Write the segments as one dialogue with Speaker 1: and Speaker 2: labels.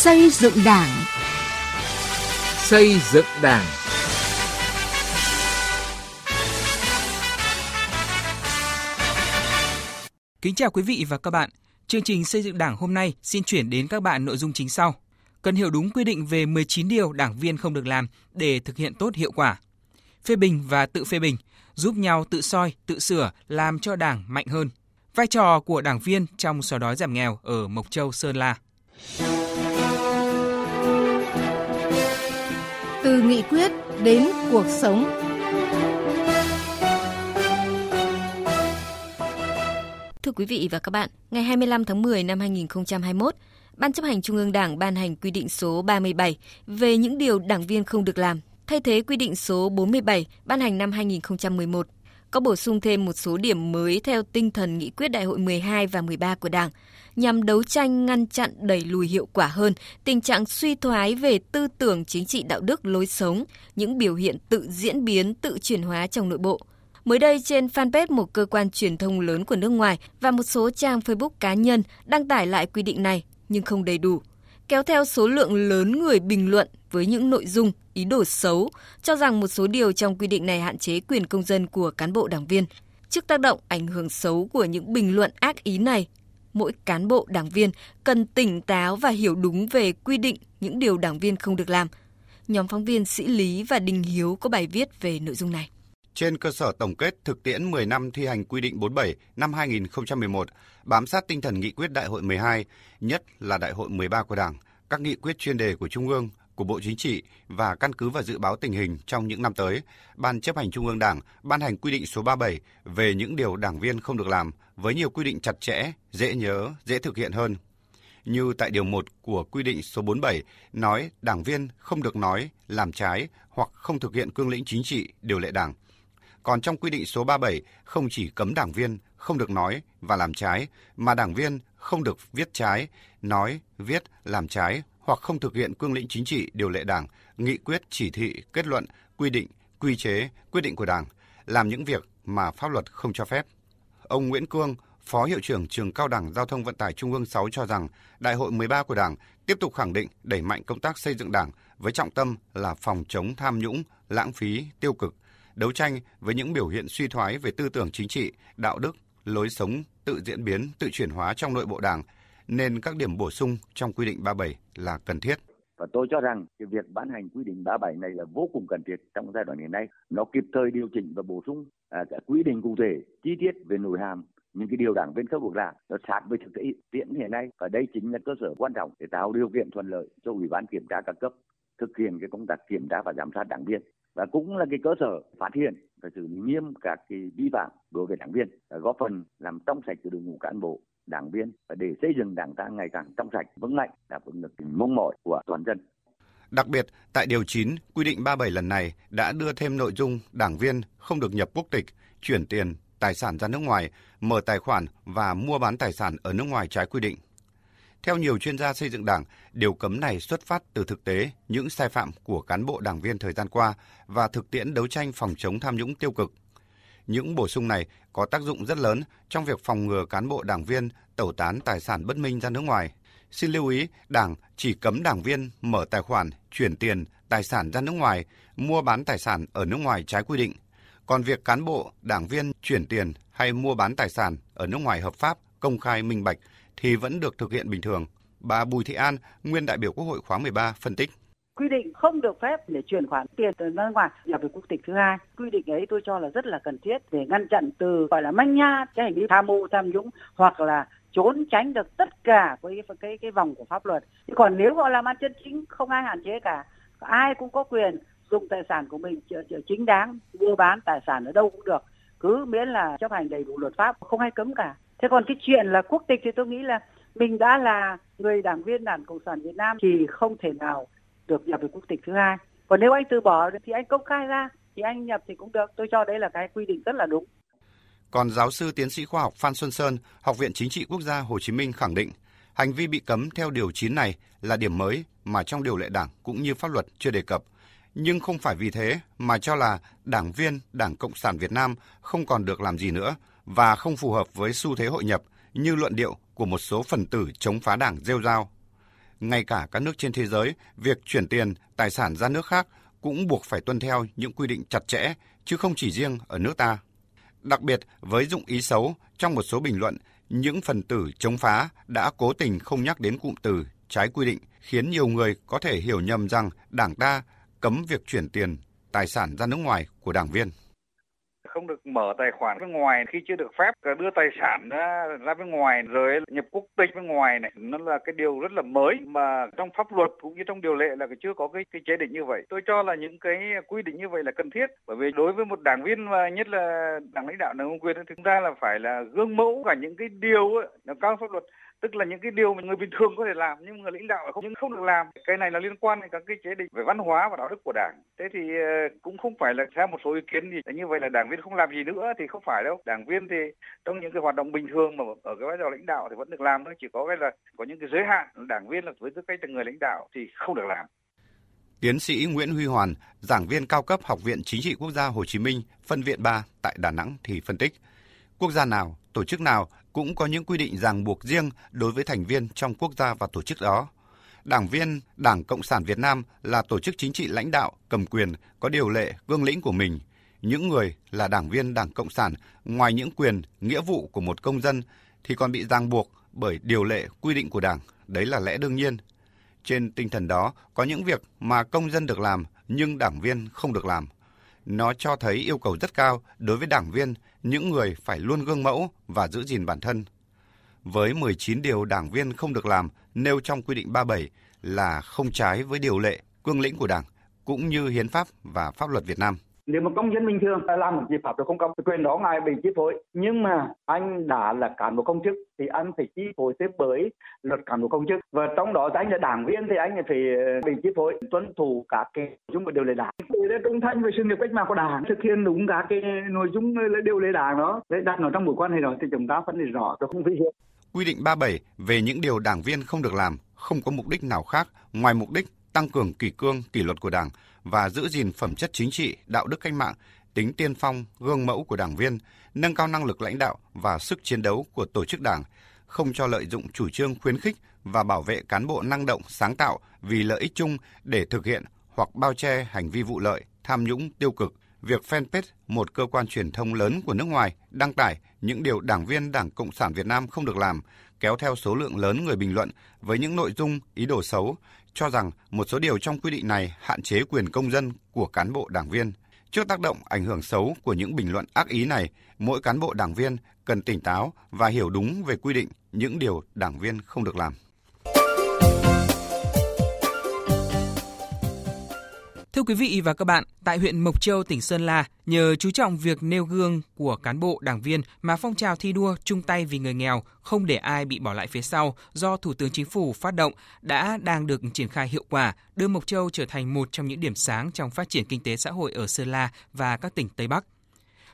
Speaker 1: Xây dựng Đảng.
Speaker 2: Xây dựng Đảng.
Speaker 3: Kính chào quý vị và các bạn. Chương trình xây dựng Đảng hôm nay xin chuyển đến các bạn nội dung chính sau. Cần hiểu đúng quy định về 19 điều đảng viên không được làm để thực hiện tốt hiệu quả. Phê bình và tự phê bình, giúp nhau tự soi, tự sửa, làm cho Đảng mạnh hơn. Vai trò của đảng viên trong xóa đói giảm nghèo ở Mộc Châu, Sơn La.
Speaker 1: Từ nghị quyết đến cuộc sống.
Speaker 4: Thưa quý vị và các bạn, ngày 25 tháng 10 năm 2021, Ban chấp hành Trung ương Đảng ban hành quy định số 37 về những điều đảng viên không được làm, thay thế quy định số 47 ban hành năm 2011 có bổ sung thêm một số điểm mới theo tinh thần nghị quyết đại hội 12 và 13 của Đảng, nhằm đấu tranh ngăn chặn đẩy lùi hiệu quả hơn tình trạng suy thoái về tư tưởng chính trị đạo đức lối sống, những biểu hiện tự diễn biến, tự chuyển hóa trong nội bộ. Mới đây trên fanpage một cơ quan truyền thông lớn của nước ngoài và một số trang Facebook cá nhân đăng tải lại quy định này nhưng không đầy đủ, kéo theo số lượng lớn người bình luận với những nội dung ý đồ xấu, cho rằng một số điều trong quy định này hạn chế quyền công dân của cán bộ đảng viên. Trước tác động ảnh hưởng xấu của những bình luận ác ý này, mỗi cán bộ đảng viên cần tỉnh táo và hiểu đúng về quy định những điều đảng viên không được làm. Nhóm phóng viên Sĩ Lý và Đình Hiếu có bài viết về nội dung này.
Speaker 5: Trên cơ sở tổng kết thực tiễn 10 năm thi hành quy định 47 năm 2011, bám sát tinh thần nghị quyết đại hội 12, nhất là đại hội 13 của Đảng, các nghị quyết chuyên đề của Trung ương, của Bộ Chính trị và căn cứ vào dự báo tình hình trong những năm tới, Ban chấp hành Trung ương Đảng ban hành quy định số 37 về những điều đảng viên không được làm với nhiều quy định chặt chẽ, dễ nhớ, dễ thực hiện hơn. Như tại điều 1 của quy định số 47 nói đảng viên không được nói, làm trái hoặc không thực hiện cương lĩnh chính trị, điều lệ đảng. Còn trong quy định số 37 không chỉ cấm đảng viên không được nói và làm trái, mà đảng viên không được viết trái, nói, viết, làm trái hoặc không thực hiện cương lĩnh chính trị, điều lệ Đảng, nghị quyết, chỉ thị, kết luận, quy định, quy chế, quyết định của Đảng, làm những việc mà pháp luật không cho phép. Ông Nguyễn Cương, Phó Hiệu trưởng Trường Cao đẳng Giao thông Vận tải Trung ương 6 cho rằng Đại hội 13 của Đảng tiếp tục khẳng định đẩy mạnh công tác xây dựng Đảng với trọng tâm là phòng chống tham nhũng, lãng phí, tiêu cực, đấu tranh với những biểu hiện suy thoái về tư tưởng chính trị, đạo đức, lối sống tự diễn biến, tự chuyển hóa trong nội bộ Đảng, nên các điểm bổ sung trong quy định 37 là cần thiết.
Speaker 6: Và tôi cho rằng cái việc ban hành quy định 37 này là vô cùng cần thiết trong giai đoạn hiện nay. Nó kịp thời điều chỉnh và bổ sung à, các quy định cụ thể, chi tiết về nội hàm những cái điều đảng viên cấp được làm nó sát với thực tiễn hiện nay và đây chính là cơ sở quan trọng để tạo điều kiện thuận lợi cho ủy ban kiểm tra các cấp thực hiện cái công tác kiểm tra và giám sát đảng viên và cũng là cái cơ sở phát hiện phải xử lý nghiêm các cái vi phạm đối với đảng viên góp phần làm trong sạch từ đội ngũ cán bộ đảng viên và để xây dựng đảng ta ngày càng trong sạch vững mạnh đáp ứng được mong mỏi của toàn dân.
Speaker 5: Đặc biệt, tại Điều 9, quy định 37 lần này đã đưa thêm nội dung đảng viên không được nhập quốc tịch, chuyển tiền, tài sản ra nước ngoài, mở tài khoản và mua bán tài sản ở nước ngoài trái quy định. Theo nhiều chuyên gia xây dựng đảng, điều cấm này xuất phát từ thực tế những sai phạm của cán bộ đảng viên thời gian qua và thực tiễn đấu tranh phòng chống tham nhũng tiêu cực những bổ sung này có tác dụng rất lớn trong việc phòng ngừa cán bộ đảng viên tẩu tán tài sản bất minh ra nước ngoài. Xin lưu ý, Đảng chỉ cấm đảng viên mở tài khoản, chuyển tiền, tài sản ra nước ngoài, mua bán tài sản ở nước ngoài trái quy định. Còn việc cán bộ, đảng viên chuyển tiền hay mua bán tài sản ở nước ngoài hợp pháp, công khai, minh bạch thì vẫn được thực hiện bình thường. Bà Bùi Thị An, nguyên đại biểu Quốc hội khóa 13 phân tích.
Speaker 7: Quy định không được phép để chuyển khoản tiền từ nước ngoài là về quốc tịch thứ hai. Quy định ấy tôi cho là rất là cần thiết để ngăn chặn từ gọi là manh nha cái hành vi tham mưu, tham nhũng hoặc là trốn tránh được tất cả cái cái cái vòng của pháp luật. Còn nếu họ làm ăn chân chính không ai hạn chế cả. Ai cũng có quyền dùng tài sản của mình chính đáng mua bán tài sản ở đâu cũng được. Cứ miễn là chấp hành đầy đủ luật pháp không ai cấm cả thế còn cái chuyện là quốc tịch thì tôi nghĩ là mình đã là người đảng viên đảng cộng sản việt nam thì không thể nào được nhập về quốc tịch thứ hai. Còn nếu anh từ bỏ thì anh công khai ra thì anh nhập thì cũng được. Tôi cho đấy là cái quy định rất là đúng.
Speaker 5: Còn giáo sư tiến sĩ khoa học Phan Xuân Sơn, Học viện Chính trị Quốc gia Hồ Chí Minh khẳng định, hành vi bị cấm theo điều 9 này là điểm mới mà trong điều lệ đảng cũng như pháp luật chưa đề cập. Nhưng không phải vì thế mà cho là đảng viên Đảng Cộng sản Việt Nam không còn được làm gì nữa và không phù hợp với xu thế hội nhập như luận điệu của một số phần tử chống phá đảng rêu rao ngay cả các nước trên thế giới, việc chuyển tiền, tài sản ra nước khác cũng buộc phải tuân theo những quy định chặt chẽ, chứ không chỉ riêng ở nước ta. Đặc biệt, với dụng ý xấu, trong một số bình luận, những phần tử chống phá đã cố tình không nhắc đến cụm từ trái quy định, khiến nhiều người có thể hiểu nhầm rằng Đảng ta cấm việc chuyển tiền, tài sản ra nước ngoài của đảng viên
Speaker 8: không được mở tài khoản bên ngoài. Khi chưa được phép đưa tài sản ra, ra bên ngoài rồi nhập quốc tịch bên ngoài này nó là cái điều rất là mới. Mà trong pháp luật cũng như trong điều lệ là chưa có cái, cái chế định như vậy. Tôi cho là những cái quy định như vậy là cần thiết. Bởi vì đối với một đảng viên và nhất là đảng lãnh đạo đảng công quyền thì chúng ta là phải là gương mẫu. Cả những cái điều ấy, nó cao pháp luật tức là những cái điều mà người bình thường có thể làm nhưng người lãnh đạo không nhưng không được làm. Cái này là liên quan đến các cái chế định về văn hóa và đạo đức của đảng. Thế thì ờ, cũng không phải là theo một số ý kiến gì như vậy là đảng viên không làm gì nữa thì không phải đâu. Đảng viên thì trong những cái hoạt động bình thường mà ở cái vai trò lãnh đạo thì vẫn được làm thôi. Chỉ có cái là có những cái giới hạn. Đảng viên là với tư cách là người lãnh đạo thì không được làm.
Speaker 5: Tiến sĩ Nguyễn Huy Hoàn, giảng viên cao cấp Học viện Chính trị Quốc gia Hồ Chí Minh, phân viện 3 tại Đà Nẵng thì phân tích, quốc gia nào, tổ chức nào cũng có những quy định ràng buộc riêng đối với thành viên trong quốc gia và tổ chức đó. Đảng viên Đảng Cộng sản Việt Nam là tổ chức chính trị lãnh đạo, cầm quyền, có điều lệ, cương lĩnh của mình. Những người là đảng viên Đảng Cộng sản, ngoài những quyền, nghĩa vụ của một công dân, thì còn bị ràng buộc bởi điều lệ, quy định của Đảng. Đấy là lẽ đương nhiên. Trên tinh thần đó, có những việc mà công dân được làm, nhưng đảng viên không được làm. Nó cho thấy yêu cầu rất cao đối với đảng viên những người phải luôn gương mẫu và giữ gìn bản thân. Với 19 điều đảng viên không được làm nêu trong quy định 37 là không trái với điều lệ, cương lĩnh của Đảng cũng như hiến pháp và pháp luật Việt Nam
Speaker 9: nếu mà công dân bình thường làm một việc pháp luật không công quyền đó ngài bị chi phối. Nhưng mà anh đã là cán bộ công chức thì anh phải chi phối tiếp bởi luật cán bộ công chức. Và trong đó anh là đảng viên thì anh phải bị chi phối tuân thủ các cái chung một điều lệ đảng. Để trung thành với sự nghiệp cách mạng của đảng thực hiện đúng các cái nội dung điều lệ đảng đó để đặt nó trong mối quan hệ đó thì chúng ta phân định rõ tôi không vi hiệp
Speaker 5: quy định 37 về những điều đảng viên không được làm không có mục đích nào khác ngoài mục đích tăng cường kỷ cương kỷ luật của đảng và giữ gìn phẩm chất chính trị, đạo đức cách mạng, tính tiên phong, gương mẫu của đảng viên, nâng cao năng lực lãnh đạo và sức chiến đấu của tổ chức đảng, không cho lợi dụng chủ trương khuyến khích và bảo vệ cán bộ năng động, sáng tạo vì lợi ích chung để thực hiện hoặc bao che hành vi vụ lợi, tham nhũng, tiêu cực. Việc fanpage, một cơ quan truyền thông lớn của nước ngoài, đăng tải những điều đảng viên Đảng Cộng sản Việt Nam không được làm, kéo theo số lượng lớn người bình luận với những nội dung, ý đồ xấu, cho rằng một số điều trong quy định này hạn chế quyền công dân của cán bộ đảng viên. Trước tác động ảnh hưởng xấu của những bình luận ác ý này, mỗi cán bộ đảng viên cần tỉnh táo và hiểu đúng về quy định những điều đảng viên không được làm.
Speaker 3: Thưa quý vị và các bạn, tại huyện Mộc Châu, tỉnh Sơn La, nhờ chú trọng việc nêu gương của cán bộ đảng viên mà phong trào thi đua chung tay vì người nghèo, không để ai bị bỏ lại phía sau do Thủ tướng Chính phủ phát động đã đang được triển khai hiệu quả, đưa Mộc Châu trở thành một trong những điểm sáng trong phát triển kinh tế xã hội ở Sơn La và các tỉnh Tây Bắc.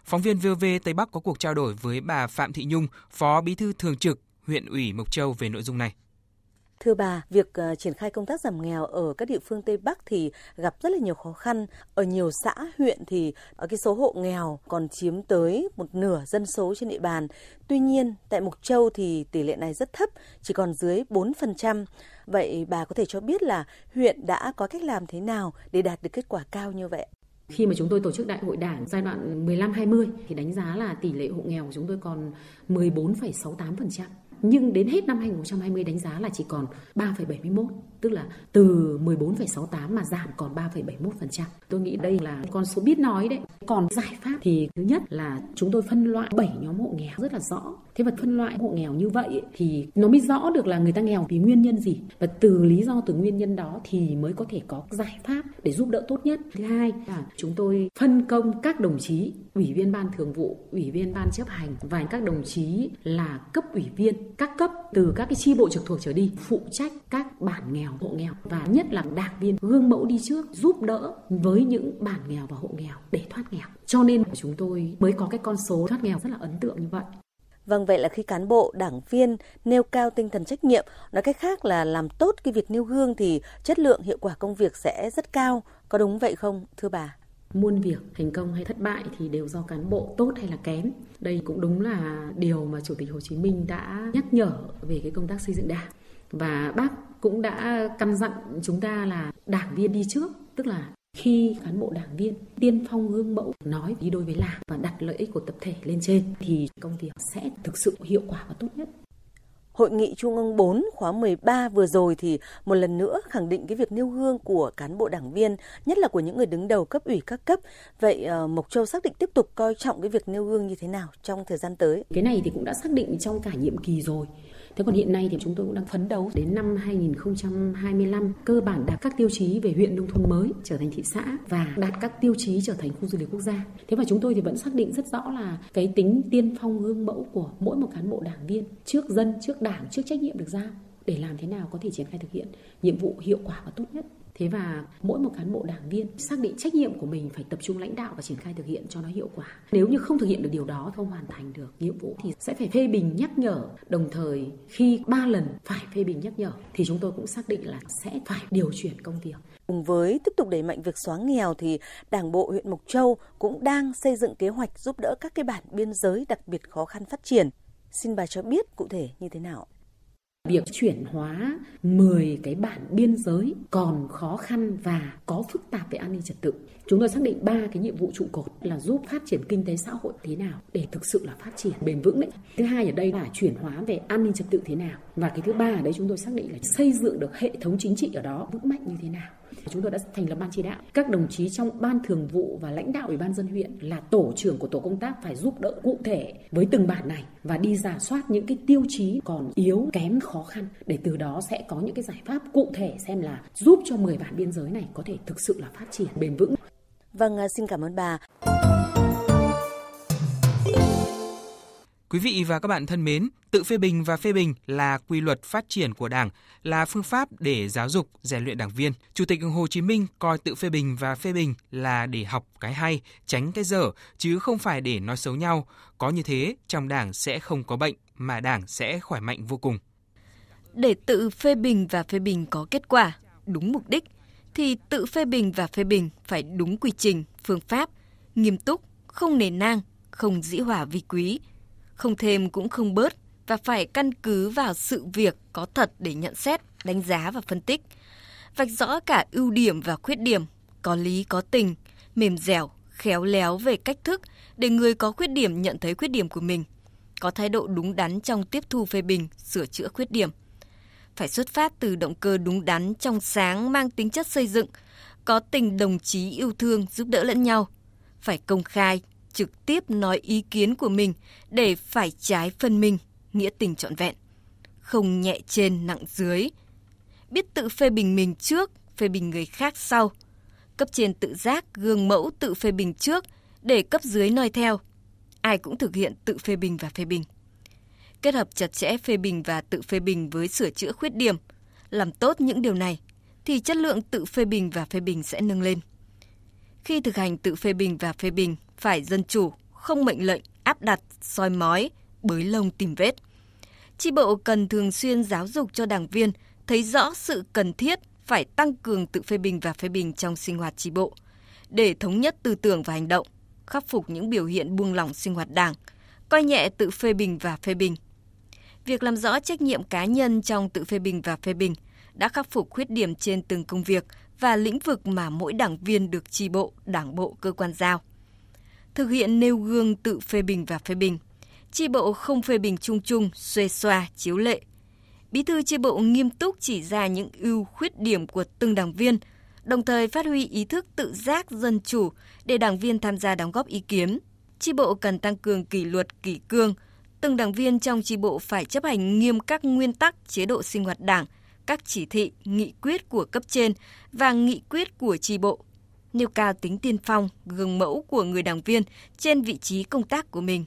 Speaker 3: Phóng viên VOV Tây Bắc có cuộc trao đổi với bà Phạm Thị Nhung, Phó Bí thư Thường trực huyện ủy Mộc Châu về nội dung này.
Speaker 10: Thưa bà, việc uh, triển khai công tác giảm nghèo ở các địa phương Tây Bắc thì gặp rất là nhiều khó khăn. Ở nhiều xã, huyện thì ở cái số hộ nghèo còn chiếm tới một nửa dân số trên địa bàn. Tuy nhiên, tại Mộc Châu thì tỷ lệ này rất thấp, chỉ còn dưới 4%. Vậy bà có thể cho biết là huyện đã có cách làm thế nào để đạt được kết quả cao như vậy?
Speaker 11: Khi mà chúng tôi tổ chức đại hội đảng giai đoạn 15-20 thì đánh giá là tỷ lệ hộ nghèo của chúng tôi còn 14,68% nhưng đến hết năm 2020 đánh giá là chỉ còn 3,71 tức là từ 14,68 mà giảm còn 3,71%. Tôi nghĩ đây là con số biết nói đấy. Còn giải pháp thì thứ nhất là chúng tôi phân loại 7 nhóm hộ nghèo rất là rõ. Thế và phân loại hộ nghèo như vậy thì nó mới rõ được là người ta nghèo vì nguyên nhân gì và từ lý do từ nguyên nhân đó thì mới có thể có giải pháp để giúp đỡ tốt nhất. Thứ hai là chúng tôi phân công các đồng chí ủy viên ban thường vụ, ủy viên ban chấp hành và các đồng chí là cấp ủy viên các cấp từ các cái chi bộ trực thuộc trở đi phụ trách các bản nghèo hộ nghèo và nhất là đảng viên gương mẫu đi trước giúp đỡ với những bản nghèo và hộ nghèo để thoát nghèo. Cho nên chúng tôi mới có cái con số thoát nghèo rất là ấn tượng như vậy.
Speaker 10: Vâng, vậy là khi cán bộ, đảng viên nêu cao tinh thần trách nhiệm, nói cách khác là làm tốt cái việc nêu gương thì chất lượng hiệu quả công việc sẽ rất cao. Có đúng vậy không, thưa bà?
Speaker 11: muôn việc thành công hay thất bại thì đều do cán bộ tốt hay là kém đây cũng đúng là điều mà chủ tịch hồ chí minh đã nhắc nhở về cái công tác xây dựng đảng và bác cũng đã căn dặn chúng ta là đảng viên đi trước tức là khi cán bộ đảng viên tiên phong gương mẫu nói đi đôi với làm và đặt lợi ích của tập thể lên trên thì công việc sẽ thực sự hiệu quả và tốt nhất
Speaker 10: Hội nghị Trung ương 4 khóa 13 vừa rồi thì một lần nữa khẳng định cái việc nêu gương của cán bộ đảng viên, nhất là của những người đứng đầu cấp ủy các cấp. Vậy uh, Mộc Châu xác định tiếp tục coi trọng cái việc nêu gương như thế nào trong thời gian tới?
Speaker 11: Cái này thì cũng đã xác định trong cả nhiệm kỳ rồi. Thế còn hiện nay thì chúng tôi cũng đang phấn đấu đến năm 2025 cơ bản đạt các tiêu chí về huyện nông thôn mới trở thành thị xã và đạt các tiêu chí trở thành khu du lịch quốc gia. Thế và chúng tôi thì vẫn xác định rất rõ là cái tính tiên phong gương mẫu của mỗi một cán bộ đảng viên trước dân, trước đảng, trước trách nhiệm được giao để làm thế nào có thể triển khai thực hiện nhiệm vụ hiệu quả và tốt nhất. Thế và mỗi một cán bộ đảng viên xác định trách nhiệm của mình phải tập trung lãnh đạo và triển khai thực hiện cho nó hiệu quả. Nếu như không thực hiện được điều đó, không hoàn thành được nhiệm vụ thì sẽ phải phê bình nhắc nhở. Đồng thời khi ba lần phải phê bình nhắc nhở thì chúng tôi cũng xác định là sẽ phải điều chuyển công việc.
Speaker 10: Cùng với tiếp tục đẩy mạnh việc xóa nghèo thì Đảng bộ huyện Mộc Châu cũng đang xây dựng kế hoạch giúp đỡ các cái bản biên giới đặc biệt khó khăn phát triển. Xin bà cho biết cụ thể như thế nào?
Speaker 11: Việc chuyển hóa 10 cái bản biên giới còn khó khăn và có phức tạp về an ninh trật tự. Chúng tôi xác định ba cái nhiệm vụ trụ cột là giúp phát triển kinh tế xã hội thế nào để thực sự là phát triển bền vững đấy. Thứ hai ở đây là chuyển hóa về an ninh trật tự thế nào. Và cái thứ ba ở đây chúng tôi xác định là xây dựng được hệ thống chính trị ở đó vững mạnh như thế nào. Chúng tôi đã thành lập ban chỉ đạo. Các đồng chí trong ban thường vụ và lãnh đạo ủy ban dân huyện là tổ trưởng của tổ công tác phải giúp đỡ cụ thể với từng bản này và đi giả soát những cái tiêu chí còn yếu, kém, khó khăn để từ đó sẽ có những cái giải pháp cụ thể xem là giúp cho 10 bản biên giới này có thể thực sự là phát triển bền vững.
Speaker 10: Vâng, à, xin cảm ơn bà.
Speaker 3: Quý vị và các bạn thân mến, tự phê bình và phê bình là quy luật phát triển của Đảng, là phương pháp để giáo dục, rèn luyện đảng viên. Chủ tịch Hồ Chí Minh coi tự phê bình và phê bình là để học cái hay, tránh cái dở, chứ không phải để nói xấu nhau. Có như thế, trong Đảng sẽ không có bệnh, mà Đảng sẽ khỏe mạnh vô cùng.
Speaker 4: Để tự phê bình và phê bình có kết quả, đúng mục đích, thì tự phê bình và phê bình phải đúng quy trình, phương pháp, nghiêm túc, không nề nang, không dĩ hòa vi quý, không thêm cũng không bớt và phải căn cứ vào sự việc có thật để nhận xét, đánh giá và phân tích. Vạch rõ cả ưu điểm và khuyết điểm, có lý có tình, mềm dẻo, khéo léo về cách thức để người có khuyết điểm nhận thấy khuyết điểm của mình, có thái độ đúng đắn trong tiếp thu phê bình, sửa chữa khuyết điểm. Phải xuất phát từ động cơ đúng đắn trong sáng mang tính chất xây dựng, có tình đồng chí yêu thương giúp đỡ lẫn nhau, phải công khai, trực tiếp nói ý kiến của mình để phải trái phân minh, nghĩa tình trọn vẹn. Không nhẹ trên nặng dưới. Biết tự phê bình mình trước, phê bình người khác sau. Cấp trên tự giác, gương mẫu tự phê bình trước để cấp dưới noi theo. Ai cũng thực hiện tự phê bình và phê bình. Kết hợp chặt chẽ phê bình và tự phê bình với sửa chữa khuyết điểm, làm tốt những điều này thì chất lượng tự phê bình và phê bình sẽ nâng lên. Khi thực hành tự phê bình và phê bình, phải dân chủ, không mệnh lệnh, áp đặt, soi mói, bới lông tìm vết. Chi bộ cần thường xuyên giáo dục cho đảng viên thấy rõ sự cần thiết phải tăng cường tự phê bình và phê bình trong sinh hoạt chi bộ để thống nhất tư tưởng và hành động, khắc phục những biểu hiện buông lỏng sinh hoạt đảng, coi nhẹ tự phê bình và phê bình. Việc làm rõ trách nhiệm cá nhân trong tự phê bình và phê bình đã khắc phục khuyết điểm trên từng công việc và lĩnh vực mà mỗi đảng viên được chi bộ, đảng bộ, cơ quan giao thực hiện nêu gương tự phê bình và phê bình. Chi bộ không phê bình chung chung, xuê xoa, chiếu lệ. Bí thư chi bộ nghiêm túc chỉ ra những ưu khuyết điểm của từng đảng viên, đồng thời phát huy ý thức tự giác dân chủ để đảng viên tham gia đóng góp ý kiến. Chi bộ cần tăng cường kỷ luật kỷ cương, từng đảng viên trong chi bộ phải chấp hành nghiêm các nguyên tắc chế độ sinh hoạt đảng, các chỉ thị, nghị quyết của cấp trên và nghị quyết của chi bộ nêu cao tính tiên phong, gương mẫu của người đảng viên trên vị trí công tác của mình.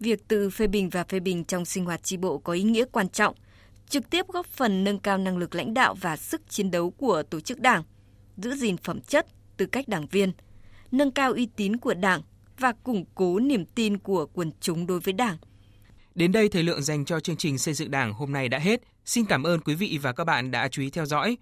Speaker 4: Việc tự phê bình và phê bình trong sinh hoạt tri bộ có ý nghĩa quan trọng, trực tiếp góp phần nâng cao năng lực lãnh đạo và sức chiến đấu của tổ chức đảng, giữ gìn phẩm chất, tư cách đảng viên, nâng cao uy tín của đảng và củng cố niềm tin của quần chúng đối với đảng.
Speaker 3: Đến đây thời lượng dành cho chương trình xây dựng đảng hôm nay đã hết. Xin cảm ơn quý vị và các bạn đã chú ý theo dõi.